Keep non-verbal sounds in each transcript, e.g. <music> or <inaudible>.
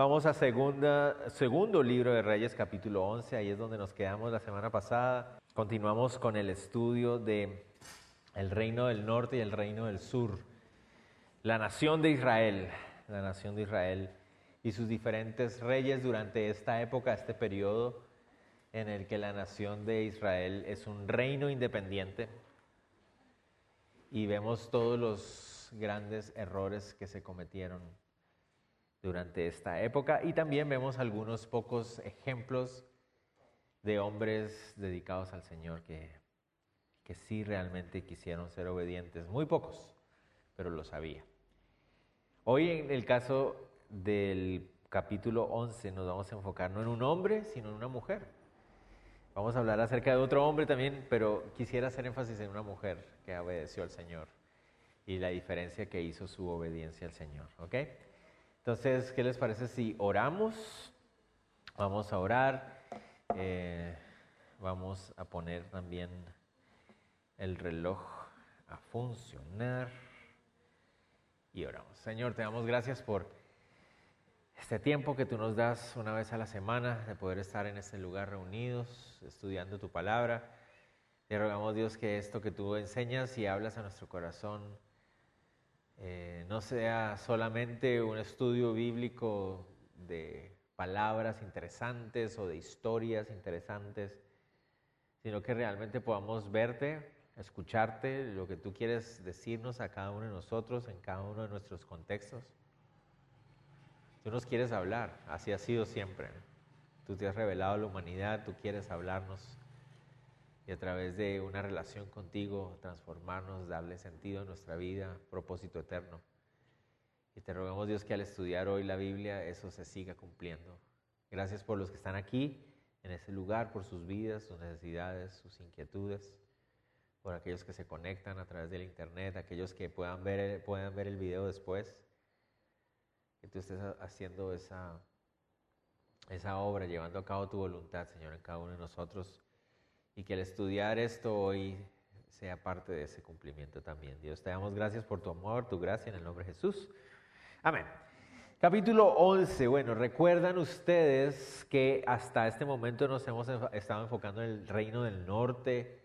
Vamos a segunda, segundo libro de Reyes, capítulo 11, ahí es donde nos quedamos la semana pasada. Continuamos con el estudio de el reino del norte y el reino del sur. La nación de Israel, la nación de Israel y sus diferentes reyes durante esta época, este periodo en el que la nación de Israel es un reino independiente y vemos todos los grandes errores que se cometieron durante esta época y también vemos algunos pocos ejemplos de hombres dedicados al Señor que, que sí realmente quisieron ser obedientes, muy pocos, pero lo sabía. Hoy en el caso del capítulo 11 nos vamos a enfocar no en un hombre, sino en una mujer. Vamos a hablar acerca de otro hombre también, pero quisiera hacer énfasis en una mujer que obedeció al Señor y la diferencia que hizo su obediencia al Señor. ¿Ok? Entonces, ¿qué les parece si oramos? Vamos a orar. Eh, vamos a poner también el reloj a funcionar. Y oramos. Señor, te damos gracias por este tiempo que tú nos das una vez a la semana de poder estar en este lugar reunidos, estudiando tu palabra. Te rogamos, Dios, que esto que tú enseñas y hablas a nuestro corazón eh, no sea solamente un estudio bíblico de palabras interesantes o de historias interesantes, sino que realmente podamos verte, escucharte, lo que tú quieres decirnos a cada uno de nosotros en cada uno de nuestros contextos. Tú nos quieres hablar, así ha sido siempre. Tú te has revelado a la humanidad, tú quieres hablarnos y a través de una relación contigo transformarnos, darle sentido a nuestra vida, propósito eterno. Y te rogamos Dios que al estudiar hoy la Biblia eso se siga cumpliendo. Gracias por los que están aquí, en ese lugar, por sus vidas, sus necesidades, sus inquietudes, por aquellos que se conectan a través del Internet, aquellos que puedan ver, puedan ver el video después. Que tú estés haciendo esa, esa obra, llevando a cabo tu voluntad, Señor, en cada uno de nosotros y que el estudiar esto hoy sea parte de ese cumplimiento también. Dios, te damos gracias por tu amor, tu gracia en el nombre de Jesús. Amén. Capítulo 11. Bueno, recuerdan ustedes que hasta este momento nos hemos estado enfocando en el reino del norte,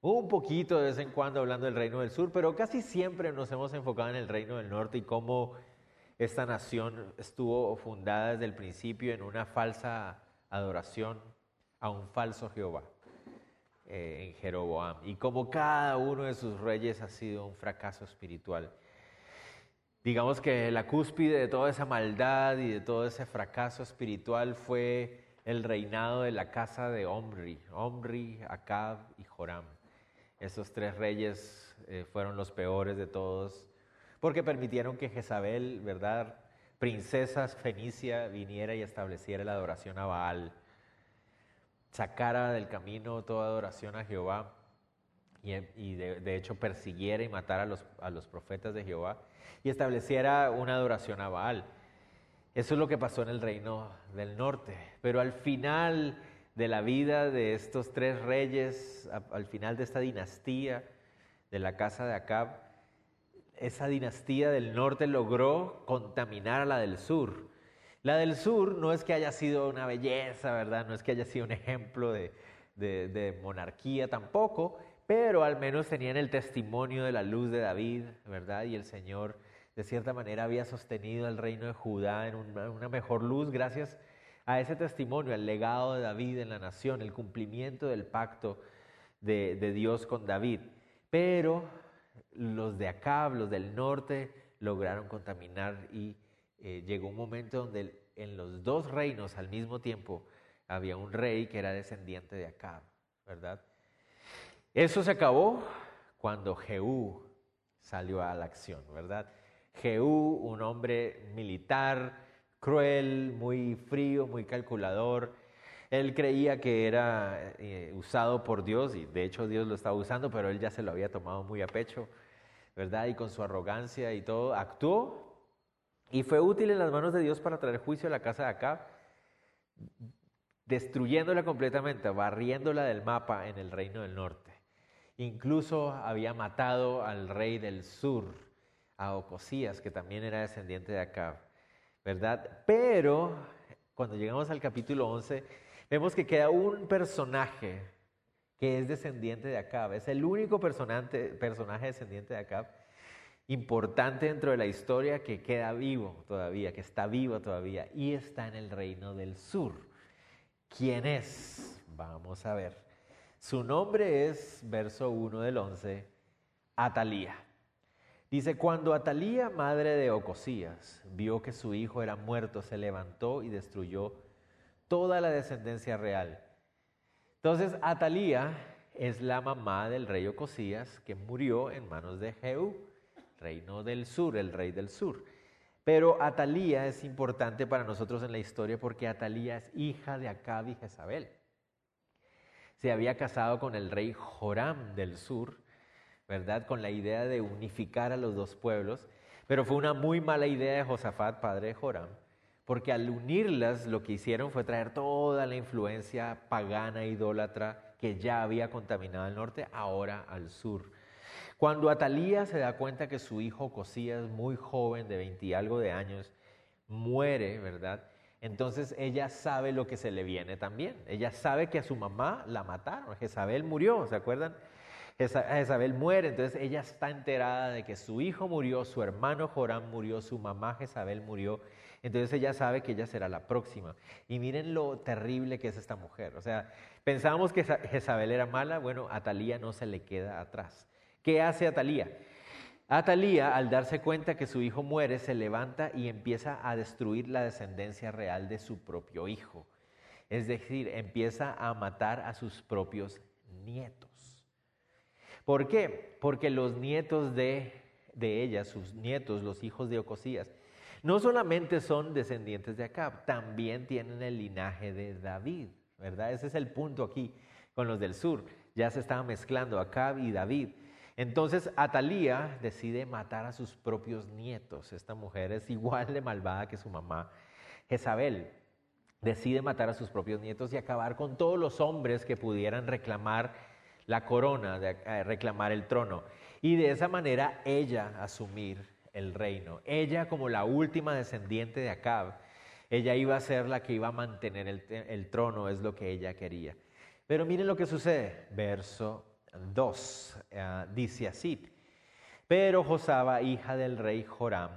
un poquito de vez en cuando hablando del reino del sur, pero casi siempre nos hemos enfocado en el reino del norte y cómo esta nación estuvo fundada desde el principio en una falsa adoración a un falso Jehová eh, en Jeroboam y como cada uno de sus reyes ha sido un fracaso espiritual. Digamos que la cúspide de toda esa maldad y de todo ese fracaso espiritual fue el reinado de la casa de Omri, Omri, Acab y Joram. Esos tres reyes eh, fueron los peores de todos porque permitieron que Jezabel, ¿verdad? Princesa fenicia viniera y estableciera la adoración a Baal sacara del camino toda adoración a Jehová y, de, hecho persiguiera y matara a los, a los profetas de Jehová y estableciera una adoración a Baal. Eso es lo que pasó en el reino del norte. Pero al final de la vida de estos tres reyes, al final de esta dinastía de la casa de Acab, esa dinastía del norte logró contaminar a la del sur. La del sur no es que haya sido una belleza, ¿verdad? No es que haya sido un ejemplo de, monarquía tampoco, pero al menos tenían el testimonio de la luz de David, ¿verdad? Y el Señor, de cierta manera, había sostenido al reino de Judá en una, mejor luz gracias a ese testimonio, al legado de David en la nación, el cumplimiento del pacto de, Dios con David. Pero los de Acab, los del norte, lograron contaminar y eh, llegó un momento donde en los dos reinos al mismo tiempo había un rey que era descendiente de Acab, ¿verdad? Eso se acabó cuando Jehú salió a la acción, ¿verdad? Jehú, un hombre militar cruel, muy frío, muy calculador. Él creía que era eh, usado por Dios y de hecho Dios lo estaba usando, pero él ya se lo había tomado muy a pecho, ¿verdad? Y con su arrogancia y todo, actuó y fue útil en las manos de Dios para traer juicio a la casa de Acab, destruyéndola completamente, barriéndola del mapa en el reino del norte. Incluso había matado al rey del sur, a Ocosías, que también era descendiente de Acab, ¿verdad? Pero cuando llegamos al capítulo 11, vemos que queda un personaje que es descendiente de Acab, es el único personaje, descendiente de Acab importante dentro de la historia que queda vivo todavía, que está vivo todavía y está en el reino del sur. ¿Quién es? Vamos a ver. Su nombre es, verso 1 del 11, Atalía. Dice, cuando Atalía, madre de Ocosías, vio que su hijo era muerto, se levantó y destruyó toda la descendencia real. Entonces, Atalía es la mamá del rey Ocosías que murió en manos de Jehú, reino del sur, el rey del sur. Pero Atalía es importante para nosotros en la historia porque Atalía es hija de Acab y Jezabel. Se había casado con el rey Joram del sur, ¿verdad? Con la idea de unificar a los dos pueblos, pero fue una muy mala idea de Josafat, padre de Joram, porque al unirlas lo que hicieron fue traer toda la influencia pagana, idólatra, que ya había contaminado el norte, ahora al sur. Cuando Atalía se da cuenta que su hijo Cosías, muy joven, de 20 y algo de años, muere, ¿verdad? Entonces ella sabe lo que se le viene también. Ella sabe que a su mamá la mataron. Jezabel murió, ¿se acuerdan? Jezabel muere, entonces ella está enterada de que su hijo murió, su hermano Joram murió, su mamá Jezabel murió, entonces ella sabe que ella será la próxima. Y miren lo terrible que es esta mujer. O sea, pensábamos que Jezabel era mala, bueno, a Talía no se le queda atrás. ¿Qué hace Atalía? Atalía, al darse cuenta que su hijo muere, se levanta y empieza a destruir la descendencia real de su propio hijo. Es decir, empieza a matar a sus propios nietos. ¿Por qué? Porque los nietos de, de ella, sus nietos, los hijos de Ocosías, no solamente son descendientes de Acab, también tienen el linaje de David, ¿verdad? Ese es el punto aquí con los del sur. Ya se estaban mezclando Acab y David. Entonces Atalía decide matar a sus propios nietos. Esta mujer es igual de malvada que su mamá. Jezabel decide matar a sus propios nietos y acabar con todos los hombres que pudieran reclamar la corona, eh, reclamar el trono. Y de esa manera ella asumir el reino. Ella como la última descendiente de Acab, ella iba a ser la que iba a mantener el, el trono, es lo que ella quería. Pero miren lo que sucede, verso 2. Eh, dice así, pero Josaba, hija del rey Joram,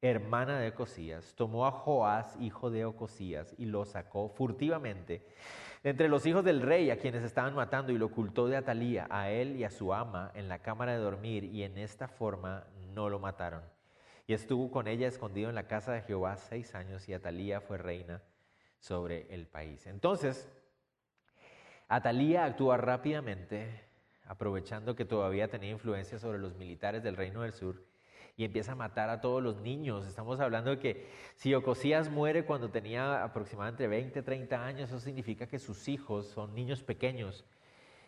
hermana de Ocosías, tomó a Joás, hijo de Ocosías, y lo sacó furtivamente entre los hijos del rey a quienes estaban matando y lo ocultó de Atalía, a él y a su ama, en la cámara de dormir, y en esta forma no lo mataron. Y estuvo con ella escondido en la casa de Jehová seis años, y Atalía fue reina sobre el país. Entonces, Atalía actúa rápidamente, aprovechando que todavía tenía influencia sobre los militares del reino del sur, y empieza a matar a todos los niños. Estamos hablando de que si Ocosías muere cuando tenía aproximadamente 20, 30 años, eso significa que sus hijos son niños pequeños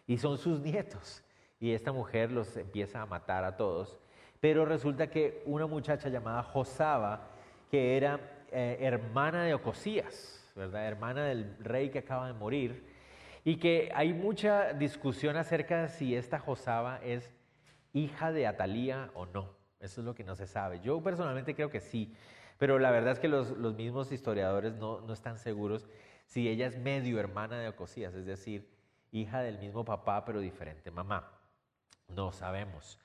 y son sus nietos. Y esta mujer los empieza a matar a todos. Pero resulta que una muchacha llamada Josaba, que era eh, hermana de Ocosías. Hermana del rey que acaba de morir, y que hay mucha discusión acerca de si esta Josaba es hija de Atalía o no. Eso es lo que no se sabe. Yo personalmente creo que sí, pero la verdad es que los, mismos historiadores no, no, están seguros si ella es medio hermana de Ocosías, es decir, hija del mismo papá pero diferente mamá. No sabemos.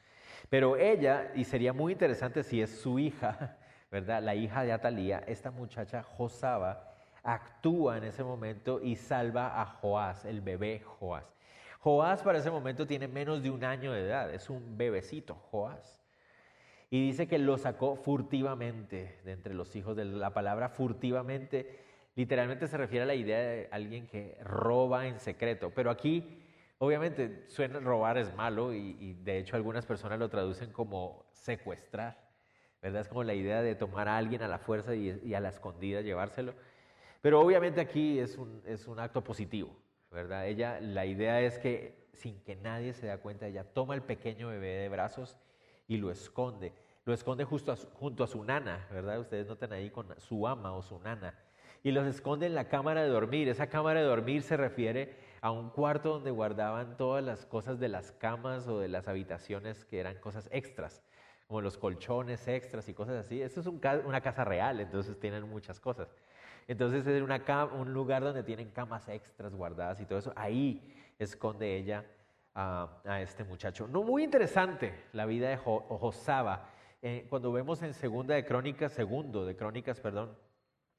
Pero ella, y sería muy interesante si es su hija, <laughs> ¿verdad? La hija de Atalía, esta muchacha Josaba, actúa en ese momento y salva a Joás, el bebé Joás. Joás para ese momento tiene menos de un año de edad, es un bebecito, Joás. Y dice que lo sacó furtivamente de entre los hijos de la palabra furtivamente. Literalmente se refiere a la idea de alguien que roba en secreto. Pero aquí, obviamente, suena robar es malo y, y de hecho algunas personas lo traducen como secuestrar. ¿verdad? Es como la idea de tomar a alguien a la fuerza y, a la escondida llevárselo. Pero obviamente aquí es un, es un acto positivo, ¿verdad? Ella, la idea es que sin que nadie se dé cuenta, ella toma el pequeño bebé de brazos y lo esconde. Lo esconde justo junto a su nana, ¿verdad? Ustedes notan ahí con su ama o su nana. Y los esconde en la cámara de dormir. Esa cámara de dormir se refiere a un cuarto donde guardaban todas las cosas de las camas o de las habitaciones que eran cosas extras como los colchones extras y cosas así. Esto es una casa real, entonces tienen muchas cosas. Entonces es un lugar donde tienen camas extras guardadas y todo eso. Ahí esconde ella a, este muchacho. No muy interesante la vida de Josaba. Eh, cuando vemos en segunda de Crónicas, segundo de Crónicas, perdón,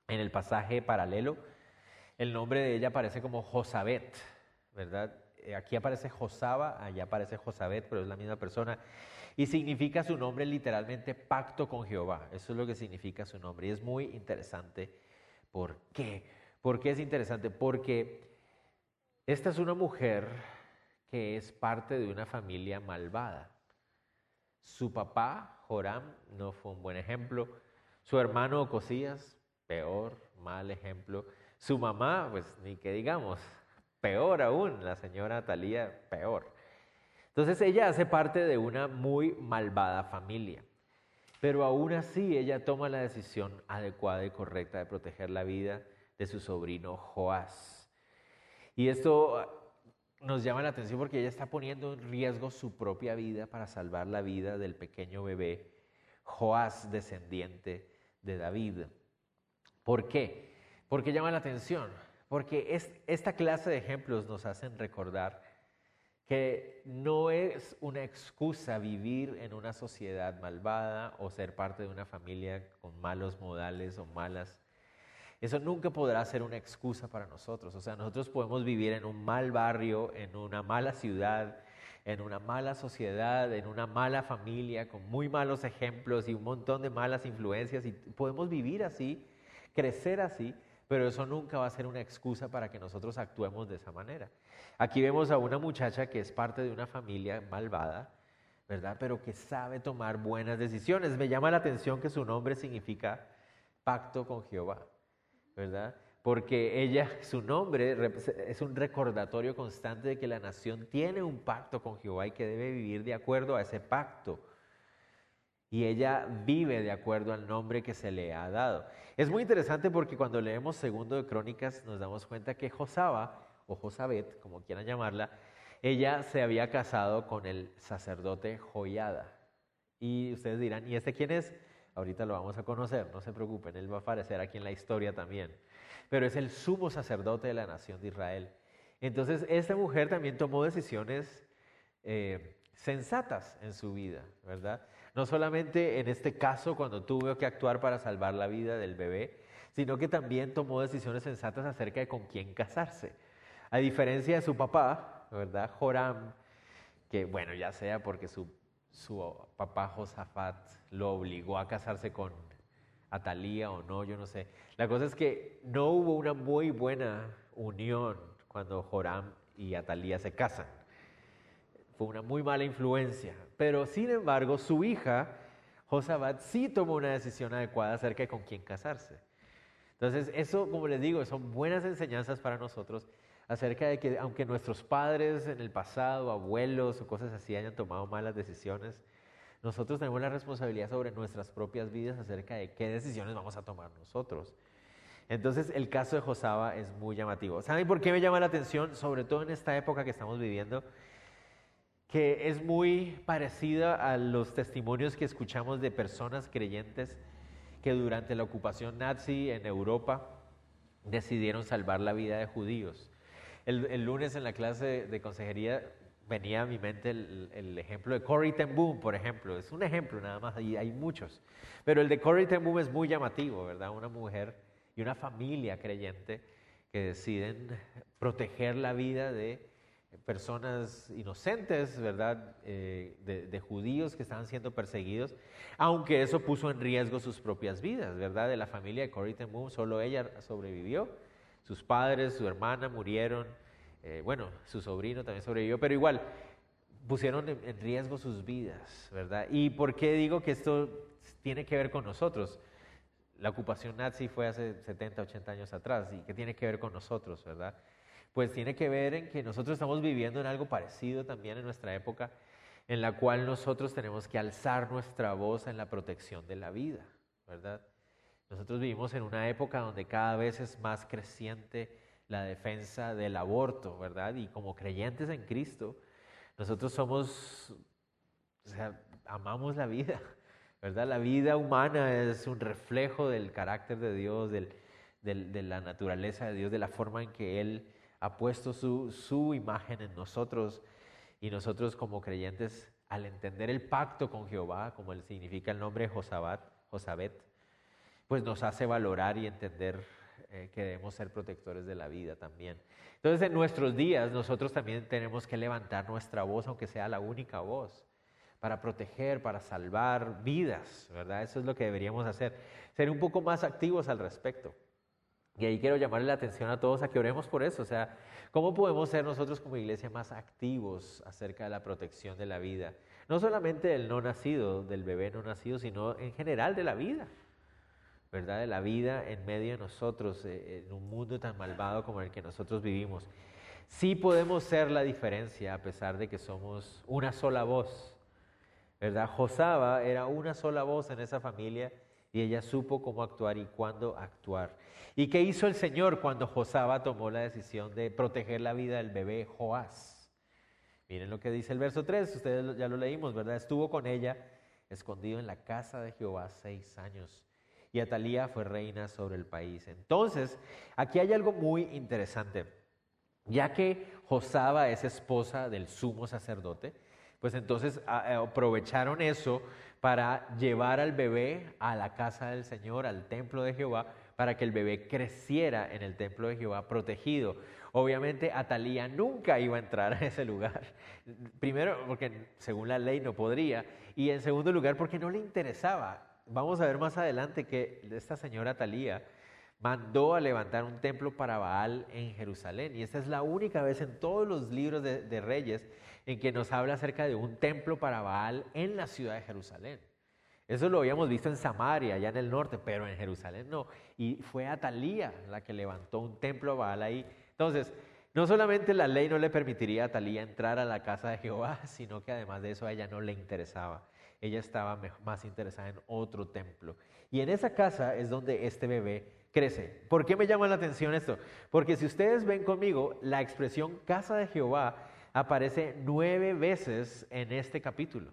en el pasaje paralelo, el nombre de ella aparece como Josabet, ¿verdad? Eh, aquí aparece Josaba, allá aparece Josabet, pero es la misma persona. Y significa su nombre literalmente pacto con Jehová. Eso es lo que significa su nombre. Y es muy interesante. ¿Por qué? ¿Por qué es interesante? Porque esta es una mujer que es parte de una familia malvada. Su papá, Joram, no fue un buen ejemplo. Su hermano Ocosías, peor, mal ejemplo. Su mamá, pues ni que digamos, peor aún, la señora Talía, peor. Entonces ella hace parte de una muy malvada familia, pero aún así ella toma la decisión adecuada y correcta de proteger la vida de su sobrino Joás. Y esto nos llama la atención porque ella está poniendo en riesgo su propia vida para salvar la vida del pequeño bebé Joás, descendiente de David. ¿Por qué? Porque llama la atención, porque esta clase de ejemplos nos hacen recordar que no es una excusa vivir en una sociedad malvada o ser parte de una familia con malos modales o malas. Eso nunca podrá ser una excusa para nosotros. O sea, nosotros podemos vivir en un mal barrio, en una mala ciudad, en una mala sociedad, en una mala familia, con muy malos ejemplos y un montón de malas influencias. Y podemos vivir así, crecer así, pero eso nunca va a ser una excusa para que nosotros actuemos de esa manera. Aquí vemos a una muchacha que es parte de una familia malvada, ¿verdad? Pero que sabe tomar buenas decisiones. Me llama la atención que su nombre significa pacto con Jehová, ¿verdad? Porque ella, su nombre es un recordatorio constante de que la nación tiene un pacto con Jehová y que debe vivir de acuerdo a ese pacto y ella vive de acuerdo al nombre que se le ha dado. Es muy interesante porque cuando leemos segundo de Crónicas nos damos cuenta que Josaba, o Josabet, como quieran llamarla, ella se había casado con el sacerdote Joyada. Y ustedes dirán, ¿y este quién es? Ahorita lo vamos a conocer, no se preocupen, él va a aparecer aquí en la historia también. Pero es el sumo sacerdote de la nación de Israel. Entonces, esta mujer también tomó decisiones eh, sensatas en su vida, ¿verdad? No solamente en este caso cuando tuvo que actuar para salvar la vida del bebé, sino que también tomó decisiones sensatas acerca de con quién casarse. A diferencia de su papá, ¿verdad? Joram, que bueno, ya sea porque su, su papá Josafat lo obligó a casarse con Atalía o no, yo no sé. La cosa es que no hubo una muy buena unión cuando Joram y Atalía se casan fue una muy mala influencia. Pero sin embargo, su hija, Josabat, sí tomó una decisión adecuada acerca de con quién casarse. Entonces, eso, como les digo, son buenas enseñanzas para nosotros acerca de que aunque nuestros padres en el pasado, abuelos o cosas así hayan tomado malas decisiones, nosotros tenemos la responsabilidad sobre nuestras propias vidas acerca de qué decisiones vamos a tomar nosotros. Entonces, el caso de Josaba es muy llamativo. ¿Saben por qué me llama la atención? Sobre todo en esta época que estamos viviendo, que es muy parecida a los testimonios que escuchamos de personas creyentes que durante la ocupación nazi en Europa decidieron salvar la vida de judíos. El, lunes en la clase de consejería venía a mi mente el, ejemplo de Corrie ten Boom, por ejemplo. Es un ejemplo nada más, y hay muchos. Pero el de Corrie ten Boom es muy llamativo, ¿verdad? Una mujer y una familia creyente que deciden proteger la vida de personas inocentes, ¿verdad? Eh, de, judíos que estaban siendo perseguidos, aunque eso puso en riesgo sus propias vidas, ¿verdad? De la familia de Corrie ten Boom, solo ella sobrevivió, sus padres, su hermana murieron, eh, bueno, su sobrino también sobrevivió, pero igual pusieron en, riesgo sus vidas, ¿verdad? ¿Y por qué digo que esto tiene que ver con nosotros. La ocupación nazi fue hace 70, 80 años atrás. ¿Y qué tiene que ver con nosotros, verdad? Pues tiene que ver en que nosotros estamos viviendo en algo parecido también en nuestra época, en la cual nosotros tenemos que alzar nuestra voz en la protección de la vida, ¿verdad? Nosotros vivimos en una época donde cada vez es más creciente la defensa del aborto, ¿verdad? Y como creyentes en Cristo, nosotros somos, o sea, amamos la vida, ¿verdad? La vida humana es un reflejo del carácter de Dios, de la naturaleza de Dios, de la forma en que Él ha puesto su, su imagen en nosotros. Y nosotros como creyentes, al entender el pacto con Jehová, como significa el nombre Josabat, Josabet, pues nos hace valorar y entender eh, que debemos ser protectores de la vida también. Entonces, en nuestros días, nosotros también tenemos que levantar nuestra voz, aunque sea la única voz, para proteger, para salvar vidas, ¿verdad? Eso es lo que deberíamos hacer, ser un poco más activos al respecto. Y ahí quiero llamarle la atención a todos a que oremos por eso. O sea, ¿cómo podemos ser nosotros como iglesia más activos acerca de la protección de la vida? No solamente del no nacido, del bebé no nacido, sino en general de la vida. ¿verdad? De la vida en medio de nosotros, eh, en un mundo tan malvado como el que nosotros vivimos. Sí podemos ser la diferencia a pesar de que somos una sola voz, ¿verdad? Josaba era una sola voz en esa familia y ella supo cómo actuar y cuándo actuar. ¿Y qué hizo el Señor cuando Josaba tomó la decisión de proteger la vida del bebé Joás? Miren lo que dice el verso 3, ustedes ya lo leímos, ¿verdad? Estuvo con ella escondido en la casa de Jehová seis años y Atalía fue reina sobre el país. Entonces, aquí hay algo muy interesante. Ya que Josaba es esposa del sumo sacerdote, pues entonces aprovecharon eso para llevar al bebé a la casa del Señor, al templo de Jehová, para que el bebé creciera en el templo de Jehová protegido. Obviamente Atalía nunca iba a entrar a ese lugar. Primero porque según la ley no podría y en segundo lugar porque no le interesaba vamos a ver más adelante que esta señora Talía mandó a levantar un templo para Baal en Jerusalén. Y esta es la única vez en todos los libros de, Reyes en que nos habla acerca de un templo para Baal en la ciudad de Jerusalén. Eso lo habíamos visto en Samaria, allá en el norte, pero en Jerusalén no. Y fue Atalía la que levantó un templo a Baal ahí. Entonces, no solamente la ley no le permitiría a Atalía entrar a la casa de Jehová, <laughs> sino que además de eso a ella no le interesaba ella estaba más interesada en otro templo. Y en esa casa es donde este bebé crece. ¿Por qué me llama la atención esto? Porque si ustedes ven conmigo, la expresión casa de Jehová aparece nueve veces en este capítulo.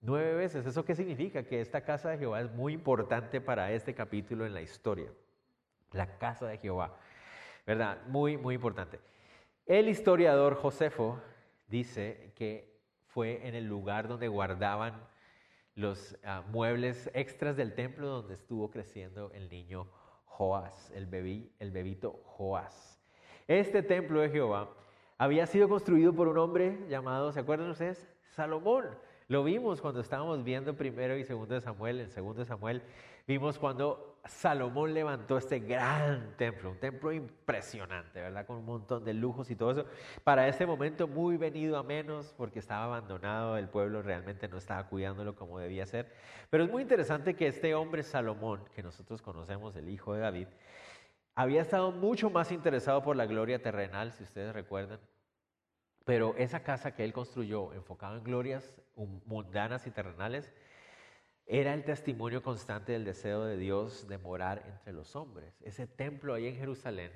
Nueve veces. ¿Eso qué significa? Que esta casa de Jehová es muy importante para este capítulo en la historia. La casa de Jehová. ¿Verdad? Muy, muy importante. El historiador Josefo dice que fue en el lugar donde guardaban los ah, muebles extras del templo donde estuvo creciendo el niño Joás, el, bebí, el bebito Joás. Este templo de Jehová había sido construido por un hombre llamado, ¿se acuerdan ustedes? Salomón. Lo vimos cuando estábamos viendo primero y segundo de Samuel. En segundo de Samuel vimos cuando Salomón levantó este gran templo, un templo impresionante, ¿verdad? Con un montón de lujos y todo eso. Para este momento muy venido a menos porque estaba abandonado, el pueblo realmente no estaba cuidándolo como debía ser. Pero es muy interesante que este hombre Salomón, que nosotros conocemos, el hijo de David, había estado mucho más interesado por la gloria terrenal, si ustedes recuerdan, pero esa casa que él construyó, enfocado en glorias mundanas y terrenales, era el testimonio constante del deseo de Dios de morar entre los hombres. Ese templo ahí en Jerusalén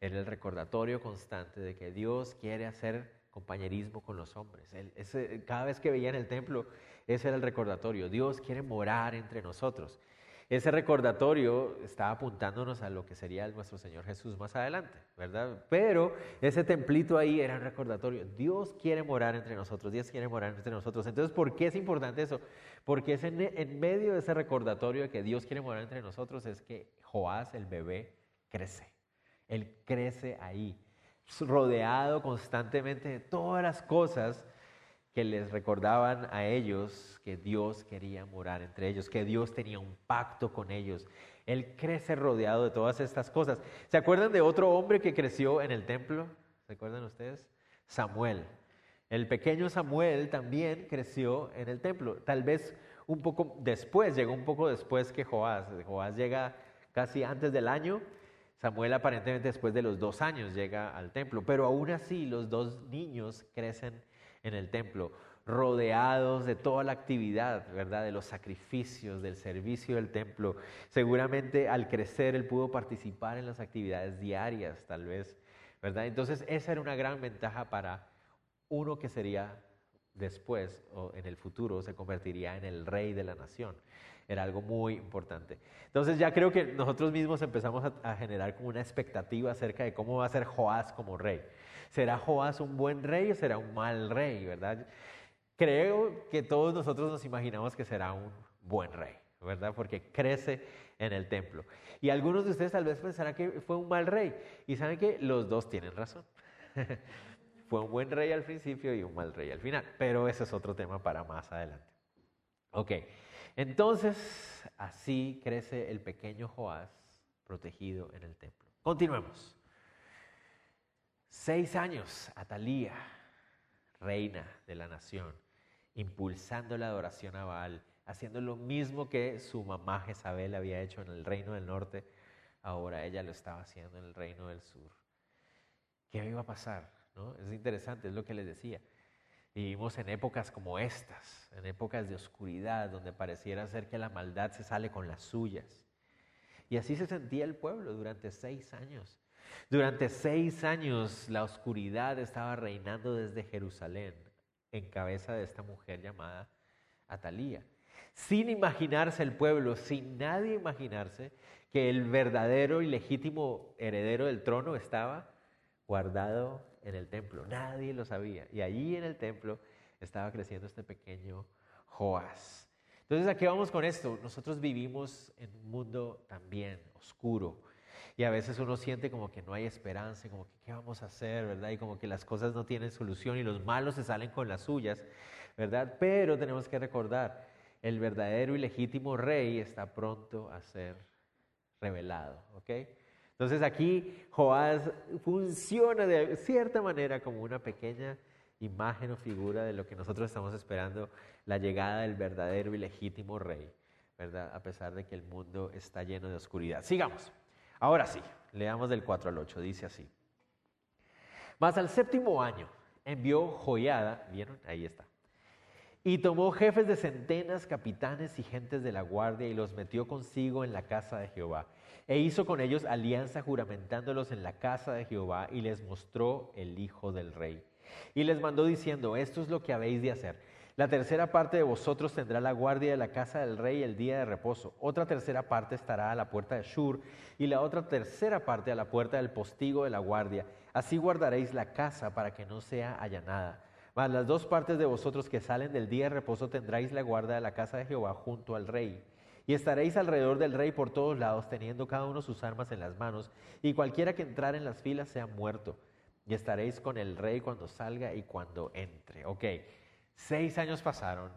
era el recordatorio constante de que Dios quiere hacer compañerismo con los hombres. cada vez que veían el templo, ese era el recordatorio. Dios quiere morar entre nosotros. Ese recordatorio está apuntándonos a lo que sería nuestro Señor Jesús más adelante, ¿verdad? Pero ese templito ahí era un recordatorio. Dios quiere morar entre nosotros, Dios quiere morar entre nosotros. Entonces, ¿por qué es importante eso? Porque es en, en medio de ese recordatorio de que Dios quiere morar entre nosotros, es que Joás, el bebé, crece. Él crece ahí, rodeado constantemente de todas las cosas que les recordaban a ellos que Dios quería morar entre ellos, que Dios tenía un pacto con ellos. Él crece rodeado de todas estas cosas. ¿Se acuerdan de otro hombre que creció en el templo? ¿Se acuerdan ustedes? Samuel. El pequeño Samuel también creció en el templo. Tal vez un poco después, llegó un poco después que Joás. Joás llega casi antes del año, Samuel aparentemente después de los dos años llega al templo, pero aún así los dos niños crecen en el templo, rodeados de toda la actividad, ¿verdad? De los sacrificios, del servicio del templo. Seguramente al crecer él pudo participar en las actividades diarias, tal vez, ¿verdad? Entonces esa era una gran ventaja para uno que sería después o en el futuro se convertiría en el rey de la nación. Era algo muy importante. Entonces ya creo que nosotros mismos empezamos a, generar como una expectativa acerca de cómo va a ser Joás como rey. ¿Será Joás un buen rey o será un mal rey, verdad? Creo que todos nosotros nos imaginamos que será un buen rey, ¿verdad? Porque crece en el templo. Y algunos de ustedes tal vez pensarán que fue un mal rey. Y saben que los dos tienen razón. <laughs> Fue un buen rey al principio y un mal rey al final, pero ese es otro tema para más adelante. Ok, entonces así crece el pequeño Joás protegido en el templo. Continuemos. Seis años, Atalía, reina de la nación, impulsando la adoración a Baal, haciendo lo mismo que su mamá Jezabel había hecho en el reino del norte, ahora ella lo estaba haciendo en el reino del sur. ¿Qué iba a pasar? Es interesante, es lo que les decía. Vivimos en épocas como estas, en épocas de oscuridad, donde pareciera ser que la maldad se sale con las suyas. Y así se sentía el pueblo durante seis años. Durante seis años la oscuridad estaba reinando desde Jerusalén, en cabeza de esta mujer llamada Atalía. Sin imaginarse el pueblo, sin nadie imaginarse que el verdadero y legítimo heredero del trono estaba guardado en el templo. Nadie lo sabía. Y allí en el templo estaba creciendo este pequeño Joás. Entonces, ¿a qué vamos con esto? Nosotros vivimos en un mundo también oscuro. Y a veces uno siente como que no hay esperanza, como que qué vamos a hacer, ¿verdad? Y como que las cosas no tienen solución y los malos se salen con las suyas, ¿verdad? Pero tenemos que recordar, el verdadero y legítimo rey está pronto a ser revelado, ¿ok? Entonces aquí Joás funciona de cierta manera como una pequeña imagen o figura de lo que nosotros estamos esperando, la llegada del verdadero y legítimo rey, ¿verdad? A pesar de que el mundo está lleno de oscuridad. Sigamos. Ahora sí, leamos del 4 al 8, dice así. Mas al séptimo año envió Joyada, ¿vieron? Ahí está. Y tomó jefes de centenas, capitanes y gentes de la guardia y los metió consigo en la casa de Jehová. E hizo con ellos alianza juramentándolos en la casa de Jehová y les mostró el Hijo del Rey. Y les mandó diciendo, esto es lo que habéis de hacer. La tercera parte de vosotros tendrá la guardia de la casa del rey el día de reposo. Otra tercera parte estará a la puerta de Shur y la otra tercera parte a la puerta del postigo de la guardia. Así guardaréis la casa para que no sea allanada. Mas las dos partes de vosotros que salen del día de reposo tendráis la guarda de la casa de Jehová junto al rey. Y estaréis alrededor del rey por todos lados, teniendo cada uno sus armas en las manos, y cualquiera que entrar en las filas sea muerto. Y estaréis con el rey cuando salga y cuando entre. Seis años pasaron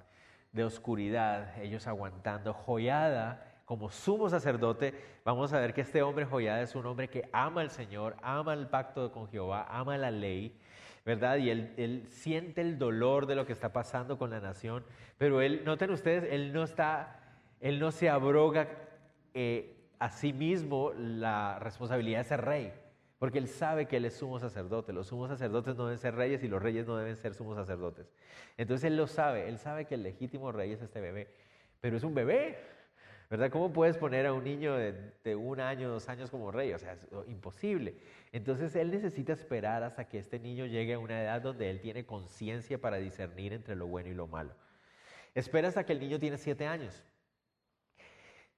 de oscuridad, ellos aguantando, joyada como sumo sacerdote. Vamos a ver que este hombre joyada es un hombre que ama al Señor, ama el pacto con Jehová, ama la ley ¿verdad? Y él, siente el dolor de lo que está pasando con la nación, pero él, noten ustedes, él no está, él no se abroga eh, a sí mismo la responsabilidad de ser rey, porque él sabe que él es sumo sacerdote. Los sumos sacerdotes no deben ser reyes y los reyes no deben ser sumos sacerdotes. Entonces él lo sabe, él sabe que el legítimo rey es este bebé, pero es un bebé. ¿Verdad? ¿Cómo puedes poner a un niño de, un año, dos años como rey? O sea, es imposible. Entonces él necesita esperar hasta que este niño llegue a una edad donde él tiene conciencia para discernir entre lo bueno y lo malo. Espera hasta que el niño tiene siete años.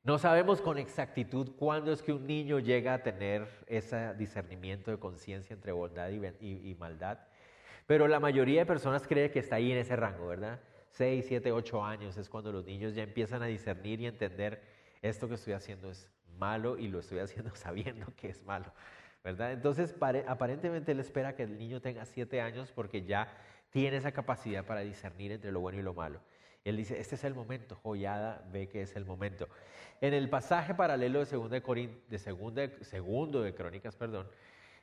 No sabemos con exactitud cuándo es que un niño llega a tener ese discernimiento de conciencia entre bondad y, maldad, pero la mayoría de personas cree que está ahí en ese rango, ¿verdad? 6, 7, 8 años es cuando los niños ya empiezan a discernir y entender esto que estoy haciendo es malo y lo estoy haciendo <laughs> sabiendo que es malo. ¿verdad? Entonces, aparentemente él espera que el niño tenga 7 años porque ya tiene esa capacidad para discernir entre lo bueno y lo malo. Él dice, este es el momento, Joyada ve que es el momento. En el pasaje paralelo de, segunda de, de segunda, segundo de Crónicas, perdón,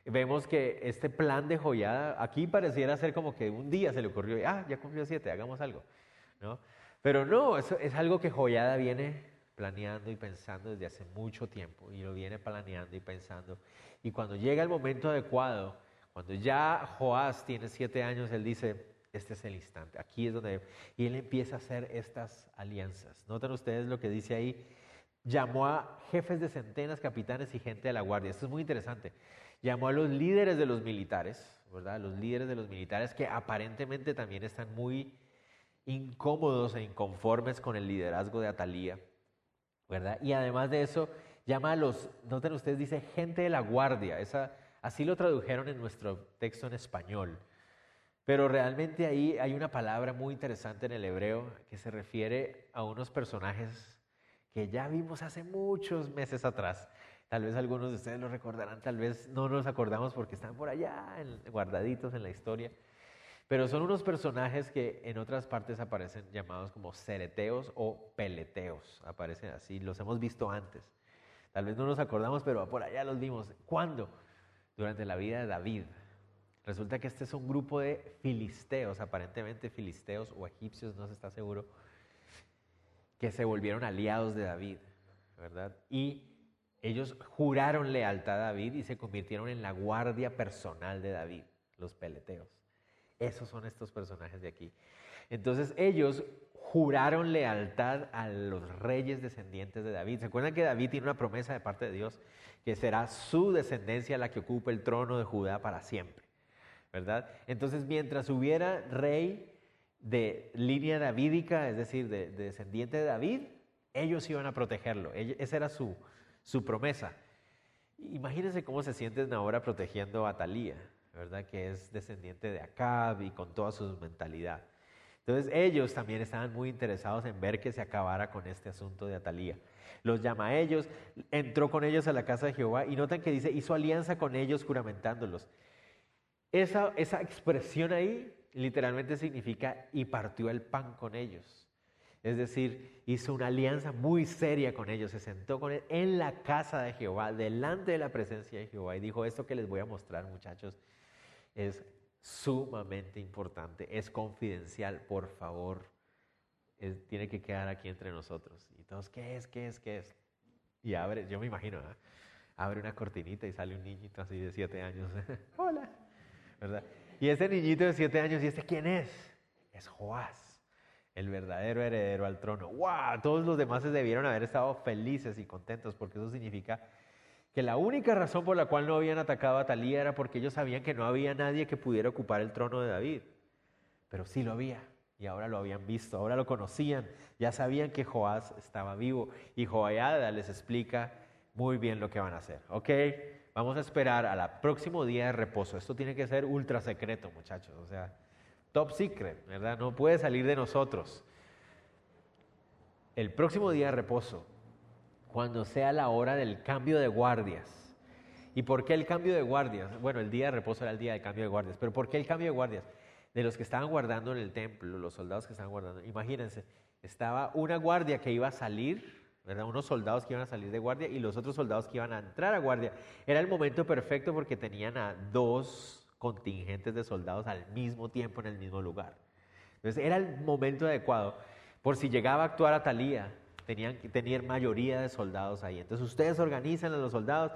vemos que este plan de joyada aquí pareciera ser como que un día se le ocurrió, ah, ya cumplió siete, hagamos algo. ¿no? Pero no, eso es algo que Joyada viene planeando y pensando desde hace mucho tiempo y lo viene planeando y pensando. Y cuando llega el momento adecuado, cuando ya Joás tiene siete años, él dice, este es el instante, aquí es donde... Y él empieza a hacer estas alianzas. Notan ustedes lo que dice ahí, llamó a jefes de centenas, capitanes y gente de la guardia. Esto es muy interesante. Llamó a los líderes de los militares, ¿verdad? Los líderes de los militares que aparentemente también están muy incómodos e inconformes con el liderazgo de Atalía. ¿verdad? Y además de eso, llama a los, noten ustedes, dice gente de la guardia, esa, así lo tradujeron en nuestro texto en español. Pero realmente ahí hay una palabra muy interesante en el hebreo que se refiere a unos personajes que ya vimos hace muchos meses atrás. Tal vez algunos de ustedes lo recordarán, tal vez no nos acordamos porque están por allá guardaditos en la historia. Pero son unos personajes que en otras partes aparecen llamados como cereteos o peleteos. Aparecen así, los hemos visto antes. Tal vez no nos acordamos, pero por allá los vimos. ¿Cuándo? Durante la vida de David. Resulta que este es un grupo de filisteos, aparentemente filisteos o egipcios, no se está seguro, que se volvieron aliados de David, ¿verdad? Y ellos juraron lealtad a David y se convirtieron en la guardia personal de David, los peleteos. Esos son estos personajes de aquí. Entonces ellos juraron lealtad a los reyes descendientes de David. ¿Se acuerdan que David tiene una promesa de parte de Dios que será su descendencia la que ocupe el trono de Judá para siempre? ¿Verdad? Entonces mientras hubiera rey de línea davídica, es decir, de, descendiente de David, ellos iban a protegerlo. Esa era su, promesa. Imagínense cómo se sienten ahora protegiendo a Talía. ¿verdad? Que es descendiente de Acab y con toda su mentalidad. Entonces ellos también estaban muy interesados en ver que se acabara con este asunto de Atalía. Los llama a ellos, entró con ellos a la casa de Jehová y notan que dice, hizo alianza con ellos juramentándolos. Esa, esa expresión ahí literalmente significa y partió el pan con ellos. Es decir, hizo una alianza muy seria con ellos, se sentó con él en la casa de Jehová, delante de la presencia de Jehová y dijo, esto que les voy a mostrar muchachos, es sumamente importante, es confidencial, por favor, tiene que quedar aquí entre nosotros. Y todos, ¿qué es? ¿Qué es? ¿Qué es? Y abre, yo me imagino, ¿eh? abre una cortinita y sale un niñito así de siete años. <laughs> Hola, Y ese niñito de siete años, ¿y este quién es? Es Joás, el verdadero heredero al trono. ¡Wow! Todos los demás debieron haber estado felices y contentos porque eso significa que la única razón por la cual no habían atacado a Talía era porque ellos sabían que no había nadie que pudiera ocupar el trono de David. Pero sí lo había, y ahora lo habían visto, ahora lo conocían, ya sabían que Joás estaba vivo, y Joayada les explica muy bien lo que van a hacer. ¿Ok? Vamos a esperar al próximo día de reposo. Esto tiene que ser ultra secreto, muchachos, o sea, top secret, ¿verdad? No puede salir de nosotros. El próximo día de reposo cuando sea la hora del cambio de guardias. ¿Y por qué el cambio de guardias? Bueno, el día de reposo era el día de cambio de guardias, pero ¿por qué el cambio de guardias? De los que estaban guardando en el templo, los soldados que estaban guardando. Imagínense, estaba una guardia que iba a salir, ¿verdad? Unos soldados que iban a salir de guardia y los otros soldados que iban a entrar a guardia. Era el momento perfecto porque tenían a dos contingentes de soldados al mismo tiempo en el mismo lugar. Entonces era el momento adecuado. Por si llegaba a actuar a Talía, tenían que tener mayoría de soldados ahí. Entonces ustedes organizan a los soldados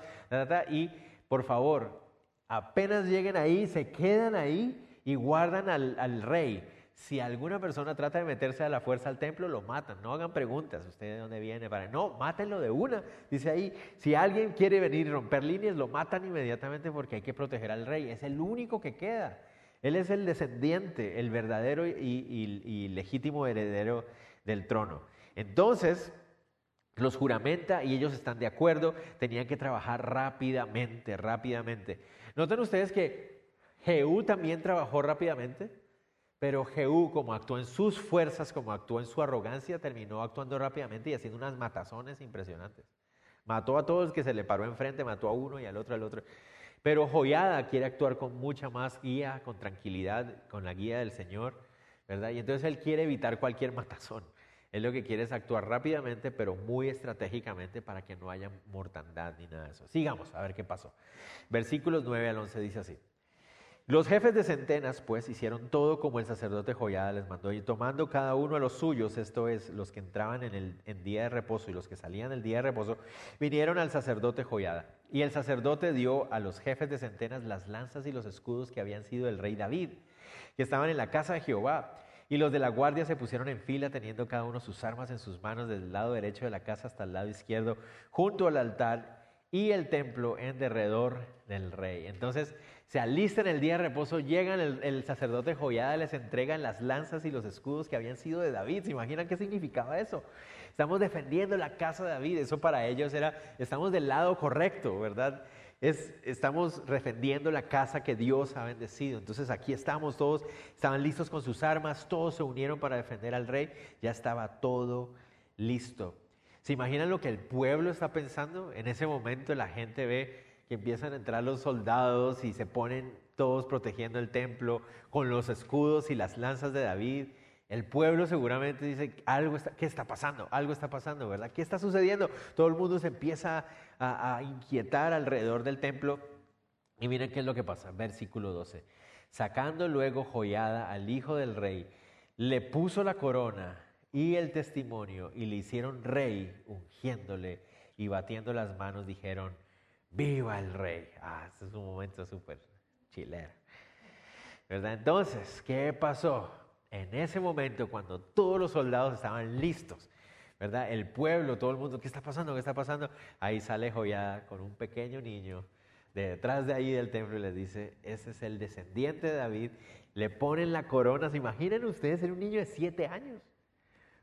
y por favor, apenas lleguen ahí, se quedan ahí y guardan al, rey. Si alguna persona trata de meterse a la fuerza al templo, lo matan. No hagan preguntas. ¿Usted de dónde viene? Para... No, mátenlo de una. Dice ahí, si alguien quiere venir y romper líneas, lo matan inmediatamente porque hay que proteger al rey. Es el único que queda. Él es el descendiente, el verdadero y legítimo heredero del trono. Entonces, los juramenta y ellos están de acuerdo, tenían que trabajar rápidamente, rápidamente. Noten ustedes que Jehú también trabajó rápidamente, pero Jehú, como actuó en sus fuerzas, como actuó en su arrogancia, terminó actuando rápidamente y haciendo unas matazones impresionantes. Mató a todos que se le paró enfrente, mató a uno y al otro al otro. Pero Joyada quiere actuar con mucha más guía, con tranquilidad, con la guía del Señor, ¿verdad? Y entonces él quiere evitar cualquier matazón. Él lo que quiere es actuar rápidamente, pero muy estratégicamente para que no haya mortandad ni nada de eso. Sigamos a ver qué pasó. Versículos 9 al 11 dice así. Los jefes de centenas, pues, hicieron todo como el sacerdote Joyada les mandó, y tomando cada uno a los suyos, esto es, los que entraban en el día de reposo y los que salían del día de reposo, vinieron al sacerdote Joyada. Y el sacerdote dio a los jefes de centenas las lanzas y los escudos que habían sido del rey David, que estaban en la casa de Jehová. Y los de la guardia se pusieron en fila, teniendo cada uno sus armas en sus manos, desde el lado derecho de la casa hasta el lado izquierdo, junto al altar y el templo en derredor del rey. Entonces se alistan el día de reposo, llegan el, sacerdote Joyada, les entregan las lanzas y los escudos que habían sido de David. ¿Se imaginan qué significaba eso? Estamos defendiendo la casa de David, eso para ellos era, estamos del lado correcto, ¿verdad? Es, estamos defendiendo la casa que Dios ha bendecido. Entonces aquí estamos todos, estaban listos con sus armas, todos se unieron para defender al rey, ya estaba todo listo. ¿Se imaginan lo que el pueblo está pensando? En ese momento la gente ve empiezan a entrar los soldados y se ponen todos protegiendo el templo con los escudos y las lanzas de David. El pueblo seguramente dice, algo ¿qué está pasando? Algo está pasando, ¿verdad? ¿Qué está sucediendo? Todo el mundo se empieza a, a inquietar alrededor del templo. Y miren qué es lo que pasa, versículo 12. Sacando luego joyada al hijo del rey, le puso la corona y el testimonio y le hicieron rey, ungiéndole y batiendo las manos, dijeron, viva el rey. Ah, este es un momento súper chilero. ¿Verdad? Entonces, ¿qué pasó? En ese momento, cuando todos los soldados estaban listos, ¿verdad? El pueblo, todo el mundo, ¿qué está pasando? ¿Qué está pasando? Ahí sale Joyada con un pequeño niño de detrás de ahí del templo y les dice, ese es el descendiente de David. Le ponen la corona. ¿Se imaginan ustedes ser un niño de siete años?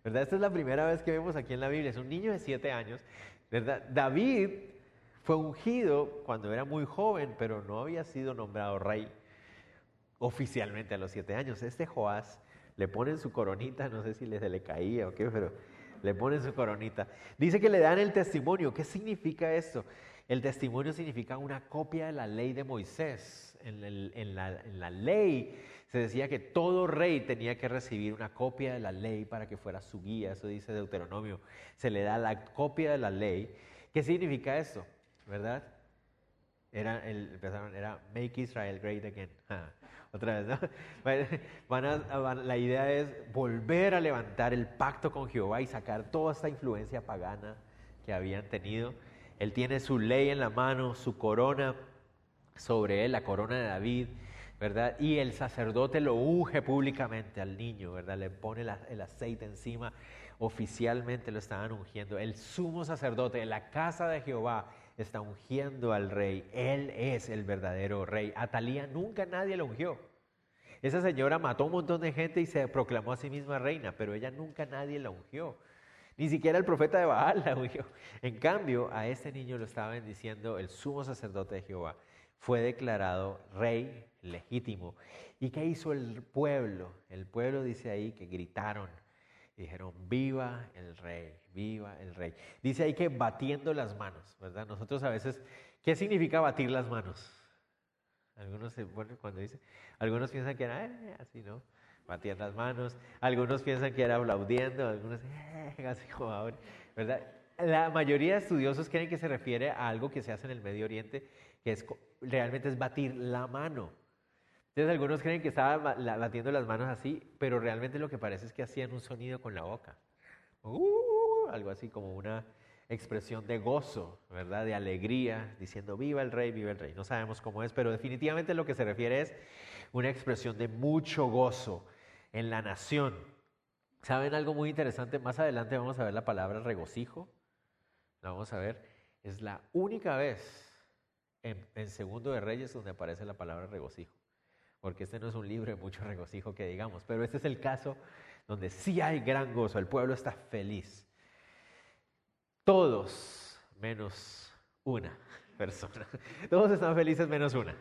¿verdad? Esta es la primera vez que vemos aquí en la Biblia, es un niño de siete años, ¿verdad? David fue ungido cuando era muy joven, pero no había sido nombrado rey oficialmente a los siete años. Este Joás le ponen su coronita, no sé si se le caía o qué, pero le ponen su coronita. Dice que le dan el testimonio. ¿Qué significa esto? El testimonio significa una copia de la ley de Moisés. En, la, ley se decía que todo rey tenía que recibir una copia de la ley para que fuera su guía. Eso dice Deuteronomio. Se le da la copia de la ley. ¿Qué significa esto? ¿Verdad? Era, el, era Make Israel Great Again. <laughs> otra vez, ¿no? <laughs> la idea es volver a levantar el pacto con Jehová y sacar toda esta influencia pagana que habían tenido él tiene su ley en la mano, su corona sobre él, la corona de David, ¿verdad? Y el sacerdote lo unge públicamente al niño, ¿verdad? Le pone el aceite encima, oficialmente lo estaban ungiendo. El sumo sacerdote de la casa de Jehová está ungiendo al rey. Él es el verdadero rey. Atalía nunca nadie lo ungió. Esa señora mató un montón de gente y se proclamó a sí misma reina, pero ella nunca nadie la ungió. Ni siquiera el profeta de Baal la huyó. En cambio, a este niño lo estaba bendiciendo el sumo sacerdote de Jehová. Fue declarado rey legítimo. ¿Y qué hizo el pueblo? El pueblo dice ahí que gritaron. Dijeron, viva el rey, viva el rey. Dice ahí que batiendo las manos, ¿verdad? Nosotros a veces, ¿qué significa batir las manos? Algunos, bueno, cuando dice, algunos piensan que era eh, así, ¿no? batían las manos, algunos piensan que era aplaudiendo, algunos, eh, así como ahora, ¿verdad? La mayoría de estudiosos creen que se refiere a algo que se hace en el Medio Oriente, que es, realmente es batir la mano. Entonces algunos creen que estaba batiendo las manos así, pero realmente lo que parece es que hacían un sonido con la boca. Uh, algo así como una expresión de gozo, ¿verdad? De alegría, diciendo viva el rey, viva el rey. No sabemos cómo es, pero definitivamente lo que se refiere es una expresión de mucho gozo, en la nación. ¿Saben algo muy interesante? Más adelante vamos a ver la palabra regocijo. La vamos a ver. Es la única vez en, Segundo de Reyes donde aparece la palabra regocijo. Porque este no es un libro de mucho regocijo que digamos, pero este es el caso donde sí hay gran gozo, el pueblo está feliz. Todos menos una persona. <laughs> Todos están felices menos una.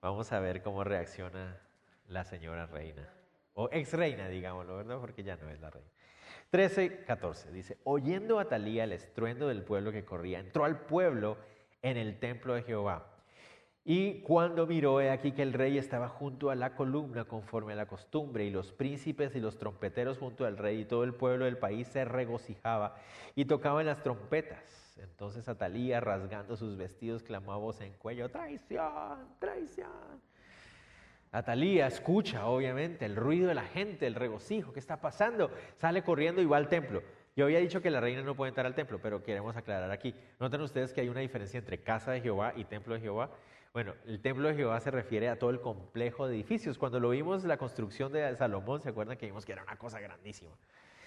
Vamos a ver cómo reacciona la señora reina o ex reina, digámoslo, ¿verdad? Porque ya no es la reina. 13, 14, dice, oyendo a el estruendo del pueblo que corría, entró al pueblo en el templo de Jehová. Y cuando miró, he aquí que el rey estaba junto a la columna conforme a la costumbre, y los príncipes y los trompeteros junto al rey, y todo el pueblo del país se regocijaba y tocaban las trompetas. Entonces Atalía, rasgando sus vestidos, clamó voz en cuello, traición, traición. Atalía escucha, obviamente, el ruido de la gente, el regocijo, ¿qué está pasando? Sale corriendo y va al templo. Yo había dicho que la reina no puede entrar al templo, pero queremos aclarar aquí. Noten ustedes que hay una diferencia entre casa de Jehová y templo de Jehová. Bueno, el templo de Jehová se refiere a todo el complejo de edificios. Cuando lo vimos la construcción de Salomón, ¿se acuerdan que vimos que era una cosa grandísima?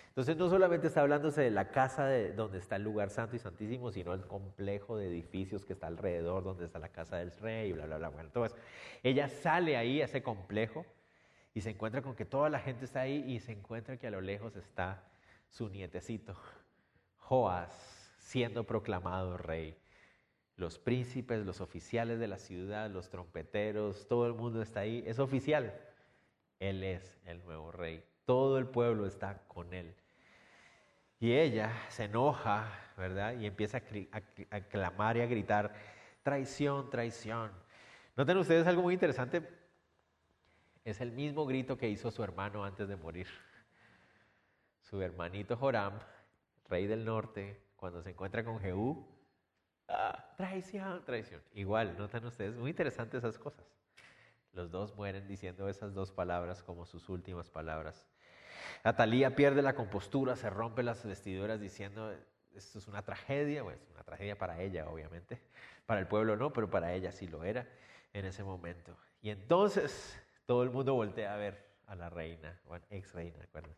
Entonces no solamente está hablándose de la casa de donde está el lugar santo y santísimo, sino el complejo de edificios que está alrededor, donde está la casa del rey, y bla, bla, bla. Bueno, todo Ella sale ahí a ese complejo y se encuentra con que toda la gente está ahí y se encuentra que a lo lejos está su nietecito, Joás, siendo proclamado rey. Los príncipes, los oficiales de la ciudad, los trompeteros, todo el mundo está ahí. Es oficial. Él es el nuevo rey. Todo el pueblo está con él. Y ella se enoja, ¿verdad? Y empieza a, clamar y a gritar, traición, traición. Noten ustedes algo muy interesante. Es el mismo grito que hizo su hermano antes de morir. Su hermanito Joram, rey del norte, cuando se encuentra con Jehú, ah, traición, traición. Igual, notan ustedes, muy interesantes esas cosas. Los dos mueren diciendo esas dos palabras como sus últimas palabras. Atalía pierde la compostura, se rompe las vestiduras diciendo, esto es una tragedia, bueno, es una tragedia para ella, obviamente. Para el pueblo no, pero para ella sí lo era en ese momento. Y entonces todo el mundo voltea a ver a la reina, bueno, ex reina, ¿recuerdan?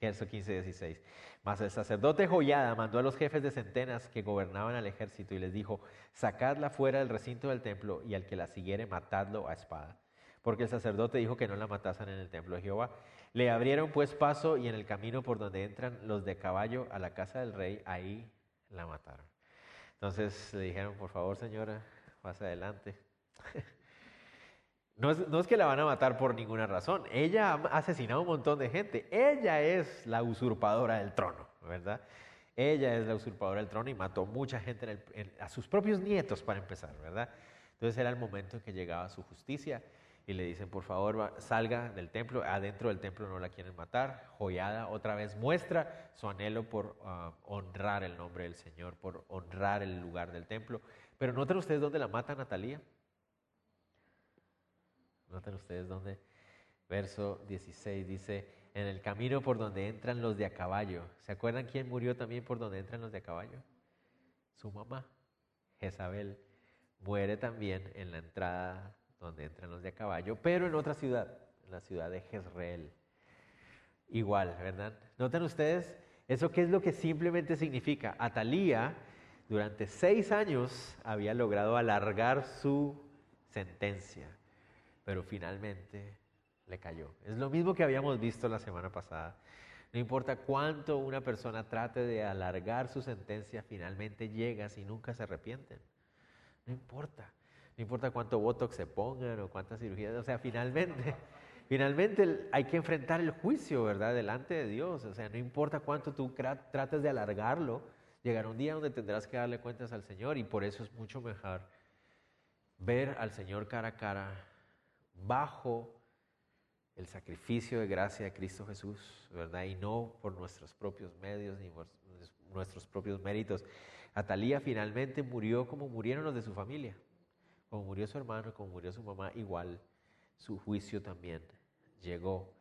Verso 15, 16. Mas el sacerdote Joyada mandó a los jefes de centenas que gobernaban al ejército y les dijo, sacadla fuera del recinto del templo y al que la siguiere matadlo a espada. Porque el sacerdote dijo que no la matasen en el templo de Jehová. Le abrieron pues paso y en el camino por donde entran los de caballo a la casa del rey, ahí la mataron. Entonces le dijeron, por favor señora, pase adelante. <laughs> No es, que la van a matar por ninguna razón. Ella ha asesinado a un montón de gente. Ella es la usurpadora del trono, ¿verdad? Ella es la usurpadora del trono y mató mucha gente, a sus propios nietos para empezar, ¿verdad? Entonces era el momento en que llegaba su justicia y le dicen, por favor, salga del templo, adentro del templo no la quieren matar. Joyada otra vez muestra su anhelo por ah, honrar el nombre del Señor, por honrar el lugar del templo. Pero noten ustedes dónde la mata Natalia. Noten ustedes dónde. Verso 16 dice, en el camino por donde entran los de a caballo. ¿Se acuerdan quién murió también por donde entran los de a caballo? Su mamá, Jezabel, muere también en la entrada donde entran los de a caballo, pero en otra ciudad, en la ciudad de Jezreel. Igual, ¿verdad? Noten ustedes, ¿eso qué es lo que simplemente significa? Atalía durante seis años había logrado alargar su sentencia, pero finalmente le cayó. Es lo mismo que habíamos visto la semana pasada. No importa cuánto una persona trate de alargar su sentencia, finalmente llega si nunca se arrepienten. No importa. No importa cuánto botox se pongan o cuántas cirugías, o sea, finalmente, <laughs> finalmente hay que enfrentar el juicio, ¿verdad? Delante de Dios. O sea, no importa cuánto tú trates de alargarlo, llegará un día donde tendrás que darle cuentas al Señor y por eso es mucho mejor ver al Señor cara a cara bajo el sacrificio de gracia de Cristo Jesús, ¿verdad? Y no por nuestros propios medios ni por nuestros propios méritos. Atalía finalmente murió como murieron los de su familia. Como murió su hermano, como murió su mamá, igual su juicio también llegó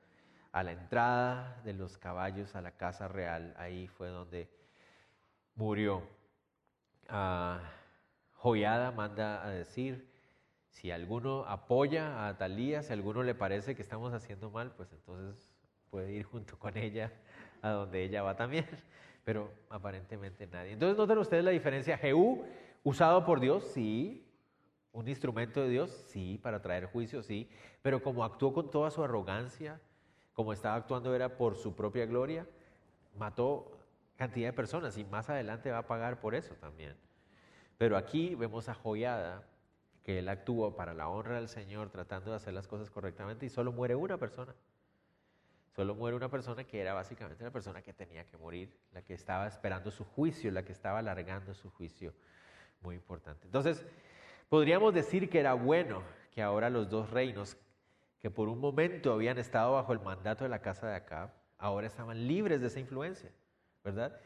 a la entrada de los caballos a la casa real. Ahí fue donde murió. Ah, Joyada manda a decir, si alguno apoya a Atalía, si alguno le parece que estamos haciendo mal, pues entonces puede ir junto con ella a donde ella va también. <laughs> Pero aparentemente nadie. Entonces noten ustedes la diferencia. Jehú, usado por Dios, sí, ¿Un instrumento de Dios? Sí, para traer juicio, sí. Pero como actuó con toda su arrogancia, como estaba actuando era por su propia gloria, mató cantidad de personas y más adelante va a pagar por eso también. Pero aquí vemos a Joyada, que él actuó para la honra del Señor, tratando de hacer las cosas correctamente y solo muere una persona. Solo muere una persona que era básicamente la persona que tenía que morir, la que estaba esperando su juicio, la que estaba alargando su juicio. Muy importante. Entonces, Podríamos decir que era bueno que ahora los dos reinos, que por un momento habían estado bajo el mandato de la casa de Acab, ahora estaban libres de esa influencia, ¿verdad?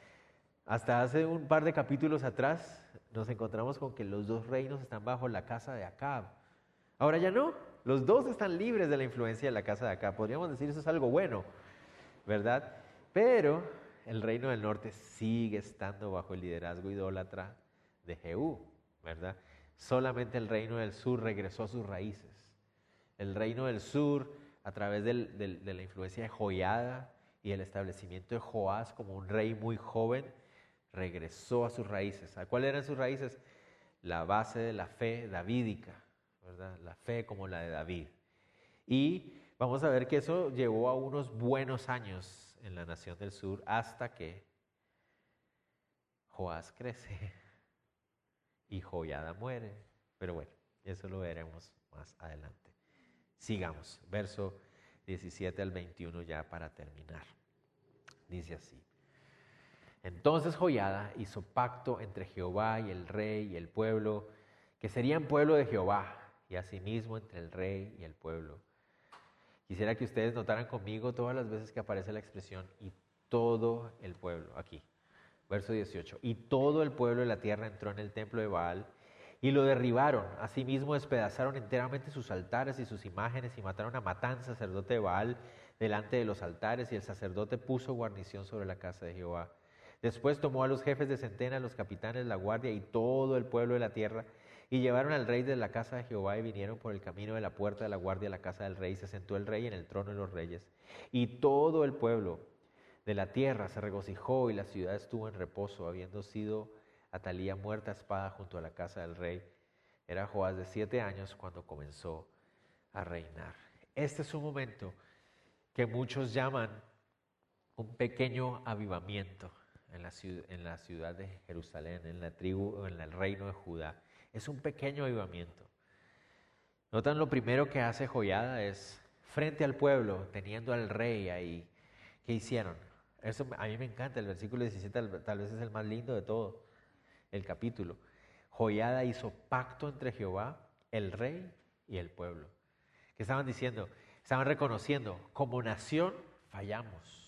Hasta hace un par de capítulos atrás nos encontramos con que los dos reinos están bajo la casa de Acab. Ahora ya no. Los dos están libres de la influencia de la casa de acá. Podríamos decir eso es algo bueno, ¿verdad? Pero el reino del norte sigue estando bajo el liderazgo idólatra de Jehú, ¿verdad? Solamente el reino del sur regresó a sus raíces. El reino del sur, a través de la influencia de Joiada y el establecimiento de Joás como un rey muy joven, regresó a sus raíces. ¿A cuáles eran sus raíces? La base de la fe davídica, ¿verdad? La fe como la de David. Y vamos a ver que eso llevó a unos buenos años en la nación del sur hasta que Joás crece <laughs> y Joyada muere. Pero bueno, eso lo veremos más adelante. Sigamos, verso 17 al 21 ya para terminar. Dice así. Entonces Joyada hizo pacto entre Jehová y el rey y el pueblo, que serían pueblo de Jehová, y asimismo entre el rey y el pueblo. Quisiera que ustedes notaran conmigo todas las veces que aparece la expresión y todo el pueblo aquí. Verso 18. Y todo el pueblo de la tierra entró en el templo de Baal y lo derribaron. Asimismo despedazaron enteramente sus altares y sus imágenes y mataron a Matán, sacerdote de Baal, delante de los altares y el sacerdote puso guarnición sobre la casa de Jehová. Después tomó a los jefes de centena, los capitanes, la guardia y todo el pueblo de la tierra y llevaron al rey de la casa de Jehová y vinieron por el camino de la puerta de la guardia a la casa del rey. Se sentó el rey en el trono de los reyes. Y todo el pueblo de la tierra se regocijó y la ciudad estuvo en reposo, habiendo sido Atalía muerta a espada junto a la casa del rey. Era Joás de siete años cuando comenzó a reinar. Este es un momento que muchos llaman un pequeño avivamiento en la, ciudad, en la ciudad de Jerusalén, en la tribu, en el reino de Judá. Es un pequeño avivamiento. Notan lo primero que hace Joyada es, frente al pueblo, teniendo al rey ahí, ¿qué hicieron? Eso a mí me encanta, el versículo 17 tal, vez es el más lindo de todo el capítulo. Joyada hizo pacto entre Jehová, el rey y el pueblo. ¿Qué estaban diciendo? Estaban reconociendo, como nación fallamos.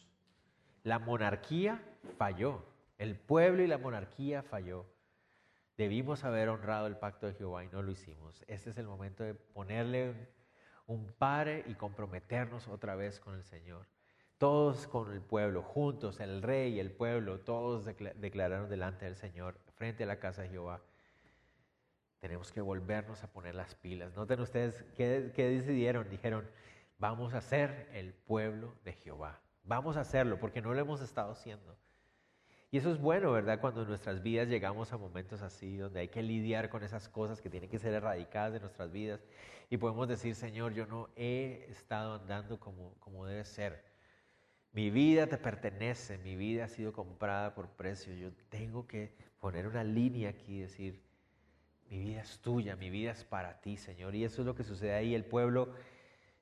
La monarquía falló. El pueblo y la monarquía falló. Debimos haber honrado el pacto de Jehová y no lo hicimos. Este es el momento de ponerle un pare y comprometernos otra vez con el Señor. Todos con el pueblo, juntos, el rey y el pueblo, todos declararon delante del Señor, frente a la casa de Jehová. Tenemos que volvernos a poner las pilas. Noten ustedes qué, qué decidieron. Dijeron, vamos a ser el pueblo de Jehová. Vamos a hacerlo porque no lo hemos estado haciendo. Y eso es bueno, ¿verdad? Cuando en nuestras vidas llegamos a momentos así, donde hay que lidiar con esas cosas que tienen que ser erradicadas de nuestras vidas y podemos decir, Señor, yo no he estado andando como, como debe ser. Mi vida te pertenece, mi vida ha sido comprada por precio. Yo tengo que poner una línea aquí y decir, mi vida es tuya, mi vida es para ti, Señor. Y eso es lo que sucede ahí. El pueblo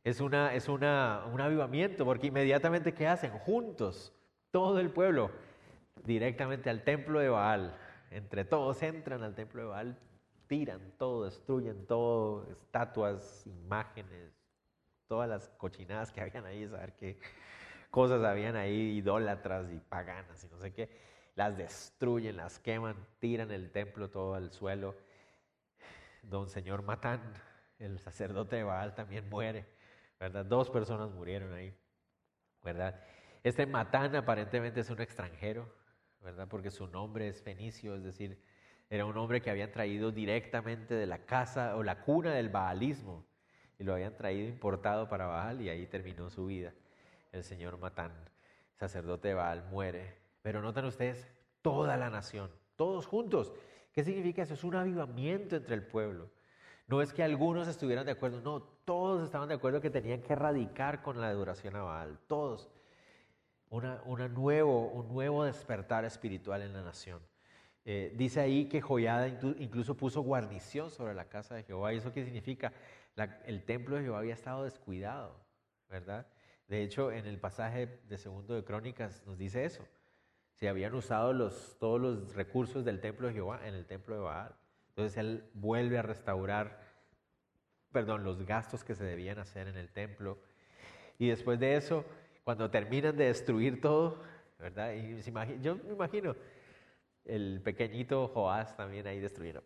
es, una, es una, un avivamiento, porque inmediatamente, ¿qué hacen? Juntos, todo el pueblo directamente al templo de Baal. Entre todos entran al templo de Baal, tiran todo, destruyen todo, estatuas, imágenes, todas las cochinadas que habían ahí, saber qué cosas habían ahí, idólatras y paganas y no sé qué. Las destruyen, las queman, tiran el templo todo al suelo. Don Señor Matán, el sacerdote de Baal, también muere, ¿verdad? Dos personas murieron ahí, ¿verdad? Este Matán aparentemente es un extranjero, ¿verdad? Porque su nombre es fenicio, es decir, era un hombre que habían traído directamente de la casa o la cuna del baalismo y lo habían traído importado para Baal y ahí terminó su vida. El señor Matán, sacerdote de Baal, muere. Pero notan ustedes, toda la nación, todos juntos. ¿Qué significa eso? Es un avivamiento entre el pueblo. No es que algunos estuvieran de acuerdo, no, todos estaban de acuerdo que tenían que erradicar con la adoración a Baal, todos una, nuevo, un nuevo despertar espiritual en la nación. Eh, dice ahí que Joyada incluso puso guarnición sobre la casa de Jehová. ¿Y eso qué significa? el templo de Jehová había estado descuidado, ¿verdad? De hecho, en el pasaje de segundo de Crónicas nos dice eso. Se habían usado todos los recursos del templo de Jehová en el templo de Baal. Entonces él vuelve a restaurar, perdón, los gastos que se debían hacer en el templo. Y después de eso, cuando terminan de destruir todo, ¿verdad? Y yo me imagino el pequeñito Joás también ahí destruyendo.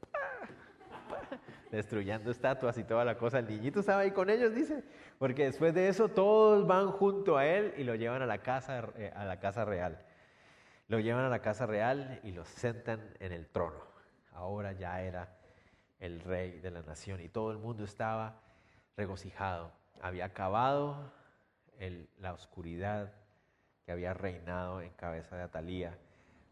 destruyendo estatuas y toda la cosa. El niñito estaba ahí con ellos, dice, porque después de eso todos van junto a él y lo llevan a la casa, eh, a la casa real. Lo llevan a la casa real y lo sentan en el trono. Ahora ya era el rey de la nación y todo el mundo estaba regocijado. Había acabado la oscuridad que había reinado en cabeza de Atalía.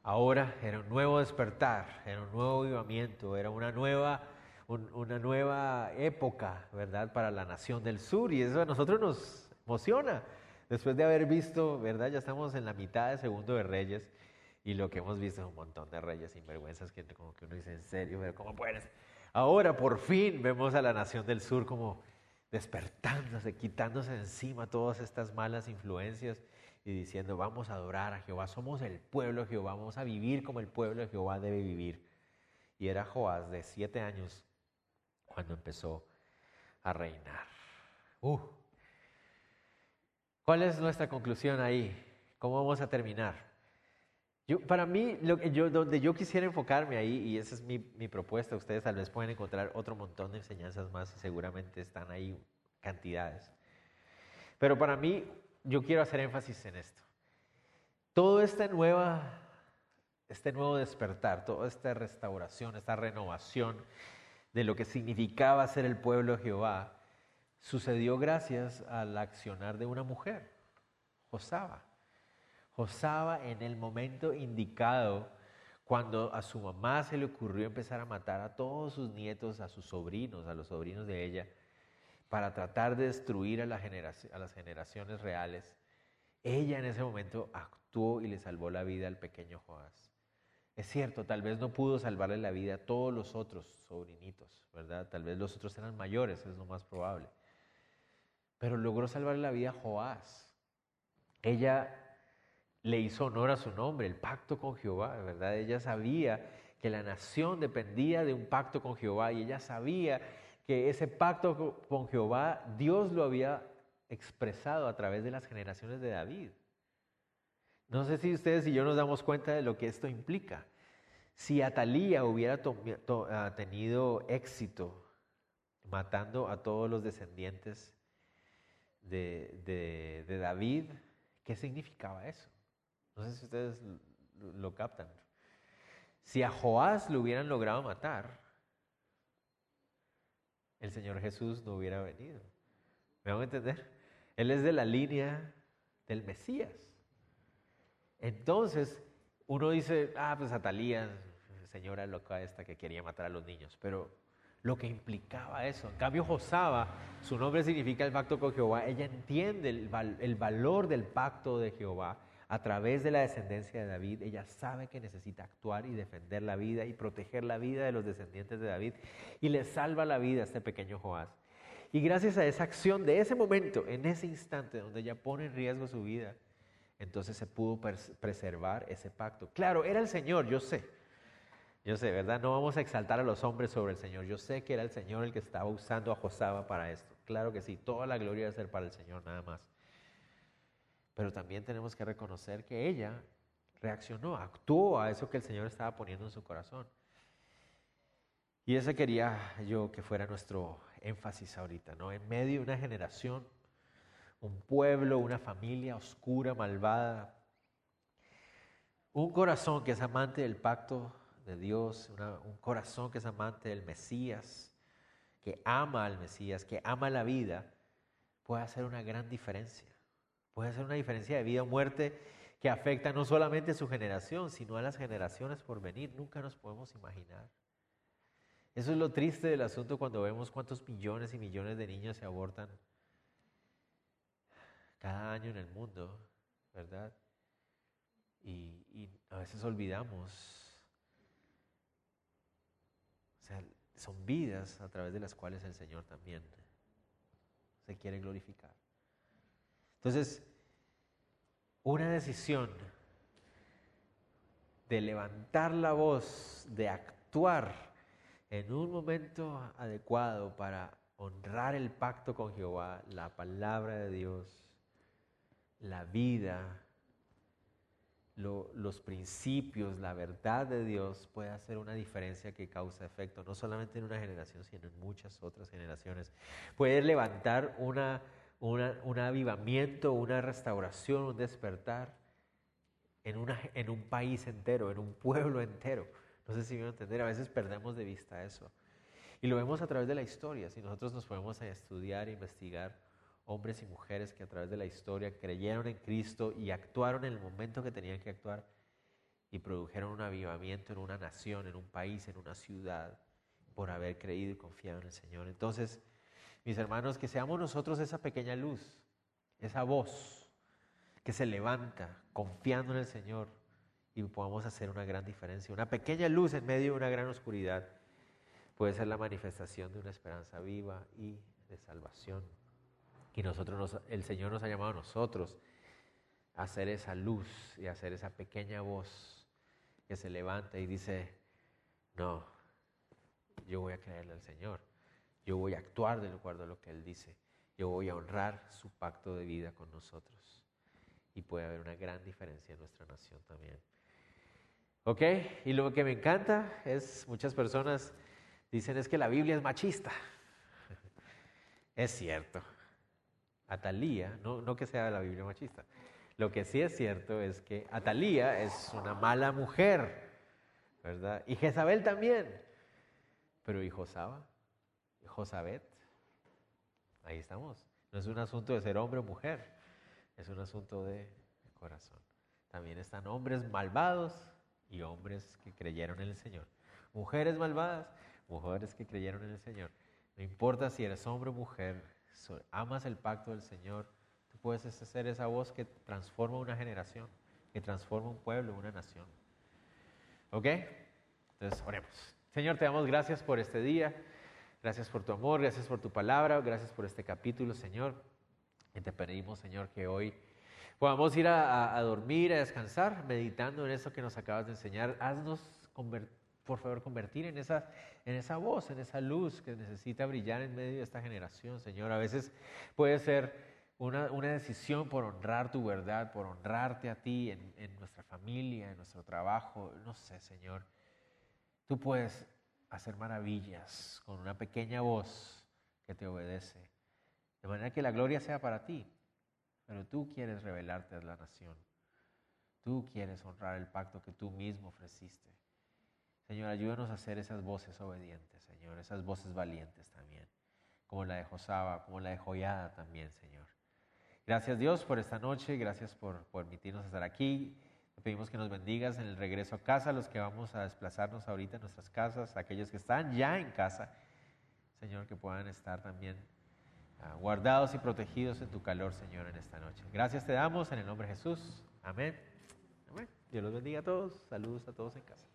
Ahora era un nuevo despertar, era un nuevo avivamiento, era una nueva, una nueva época, ¿verdad?, para la nación del sur y eso a nosotros nos emociona. Después de haber visto, ¿verdad? Ya estamos en la mitad de Segundo de Reyes y lo que hemos visto es un montón de reyes sinvergüenzas que como que uno dice, en serio, pero ¿cómo puedes? Ahora por fin vemos a la nación del sur como despertándose, quitándose encima todas estas malas influencias y diciendo, vamos a adorar a Jehová, somos el pueblo de Jehová, vamos a vivir como el pueblo de Jehová debe vivir. Y era Joás de siete años cuando empezó a reinar. Uh. ¿Cuál es nuestra conclusión ahí? ¿Cómo vamos a terminar? Para mí, donde yo quisiera enfocarme ahí, y esa es mi, mi, propuesta, ustedes tal vez pueden encontrar otro montón de enseñanzas más y seguramente están ahí cantidades. Pero para mí, yo quiero hacer énfasis en esto. Todo esta nueva, este nuevo despertar, toda esta restauración, esta renovación de lo que significaba ser el pueblo de Jehová, sucedió gracias al accionar de una mujer, Josaba. Josaba en el momento indicado, cuando a su mamá se le ocurrió empezar a matar a todos sus nietos, a sus sobrinos, a los sobrinos de ella, para tratar de destruir a, las generaciones reales, ella en ese momento actuó y le salvó la vida al pequeño Joás. Es cierto, tal vez no pudo salvarle la vida a todos los otros sobrinitos, ¿verdad? Tal vez los otros eran mayores, es lo más probable. Pero logró salvarle la vida a Joás. Ella le hizo honor a su nombre, el pacto con Jehová, ¿verdad? Ella sabía que la nación dependía de un pacto con Jehová y ella sabía que ese pacto con Jehová Dios lo había expresado a través de las generaciones de David. No sé si ustedes y yo nos damos cuenta de lo que esto implica. Si Atalía hubiera ah, tenido éxito matando a todos los descendientes de David, ¿qué significaba eso? No sé si ustedes lo captan. Si a Joás lo hubieran logrado matar, el Señor Jesús no hubiera venido. ¿Me van a entender? Él es de la línea del Mesías. Entonces, uno dice, ah, pues Atalía, señora loca esta que quería matar a los niños, pero lo que implicaba eso. En cambio, Josaba, su nombre significa el pacto con Jehová, ella entiende el, el valor del pacto de Jehová a través de la descendencia de David, ella sabe que necesita actuar y defender la vida y proteger la vida de los descendientes de David y le salva la vida a este pequeño Joás. Y gracias a esa acción de ese momento, en ese instante donde ella pone en riesgo su vida, entonces se pudo preservar ese pacto. Claro, era el Señor, yo sé. Yo sé, ¿verdad? No vamos a exaltar a los hombres sobre el Señor. Yo sé que era el Señor el que estaba usando a Josaba para esto. Claro que sí, toda la gloria debe ser para el Señor nada más. Pero también tenemos que reconocer que ella reaccionó, actuó a eso que el Señor estaba poniendo en su corazón. Y ese quería yo que fuera nuestro énfasis ahorita, ¿no? En medio de una generación, un pueblo, una familia oscura, malvada, un corazón que es amante del pacto de Dios, un corazón que es amante del Mesías, que ama al Mesías, que ama la vida, puede hacer una gran diferencia. Puede ser una diferencia de vida o muerte que afecta no solamente a su generación, sino a las generaciones por venir. Nunca nos podemos imaginar. Eso es lo triste del asunto cuando vemos cuántos millones y millones de niños se abortan cada año en el mundo, ¿verdad? Y, y a veces olvidamos. O sea, son vidas a través de las cuales el Señor también se quiere glorificar. Entonces, una decisión de levantar la voz, de actuar en un momento adecuado para honrar el pacto con Jehová, la palabra de Dios, la vida, los principios, la verdad de Dios puede hacer una diferencia que causa efecto, no solamente en una generación, sino en muchas otras generaciones. Puede levantar una, un avivamiento, una restauración, un despertar en, una, en un país entero, en un pueblo entero. No sé si me a entender, a veces perdemos de vista eso. Y lo vemos a través de la historia. Si nosotros nos podemos estudiar e investigar hombres y mujeres que a través de la historia creyeron en Cristo y actuaron en el momento que tenían que actuar y produjeron un avivamiento en una nación, en un país, en una ciudad, por haber creído y confiado en el Señor. Entonces, mis hermanos, que seamos nosotros esa pequeña luz, esa voz que se levanta confiando en el Señor y podamos hacer una gran diferencia. Una pequeña luz en medio de una gran oscuridad puede ser la manifestación de una esperanza viva y de salvación. Y nosotros el Señor nos ha llamado a nosotros a hacer esa luz y a hacer esa pequeña voz que se levanta y dice, no, yo voy a creerle al Señor, yo voy a actuar de acuerdo a lo que Él dice, yo voy a honrar su pacto de vida con nosotros. Y puede haber una gran diferencia en nuestra nación también. ¿Ok? Y lo que me encanta es, muchas personas dicen es que la Biblia es machista. <laughs> es cierto, Atalía, no, no que sea la Biblia machista, lo que sí es cierto es que Atalía es una mala mujer, ¿verdad? Y Jezabel también. Pero ¿y Josaba? ¿Y Josabet? Ahí estamos. No es un asunto de ser hombre o mujer, es un asunto de corazón. También están hombres malvados y hombres que creyeron en el Señor. Mujeres malvadas, mujeres que creyeron en el Señor. No importa si eres hombre o mujer, amas el pacto del Señor, tú puedes ser esa voz que transforma una generación, que transforma un pueblo, una nación. ¿Ok? Entonces, oremos. Señor, te damos gracias por este día, gracias por tu amor, gracias por tu palabra, gracias por este capítulo, Señor. Y te pedimos, Señor, que hoy podamos ir a, a dormir, a descansar, meditando en eso que nos acabas de enseñar. Haznos por favor, convertir en esa, en esa voz, en esa luz que necesita brillar en medio de esta generación, Señor. A veces puede ser una, decisión por honrar tu verdad, por honrarte a ti en, en nuestra familia, en nuestro trabajo. No sé, Señor. Tú puedes hacer maravillas con una pequeña voz que te obedece. De manera que la gloria sea para ti. Pero tú quieres revelarte a la nación. Tú quieres honrar el pacto que tú mismo ofreciste. Señor, ayúdanos a hacer esas voces obedientes, Señor, esas voces valientes también, como la de Josaba, como la de Joyada también, Señor. Gracias Dios por esta noche, gracias por, permitirnos estar aquí. Pedimos que nos bendigas en el regreso a casa, los que vamos a desplazarnos ahorita en nuestras casas, aquellos que están ya en casa, Señor, que puedan estar también ah, guardados y protegidos en tu calor, Señor, en esta noche. Gracias te damos en el nombre de Jesús. Amén. Amén. Dios los bendiga a todos. Saludos a todos en casa.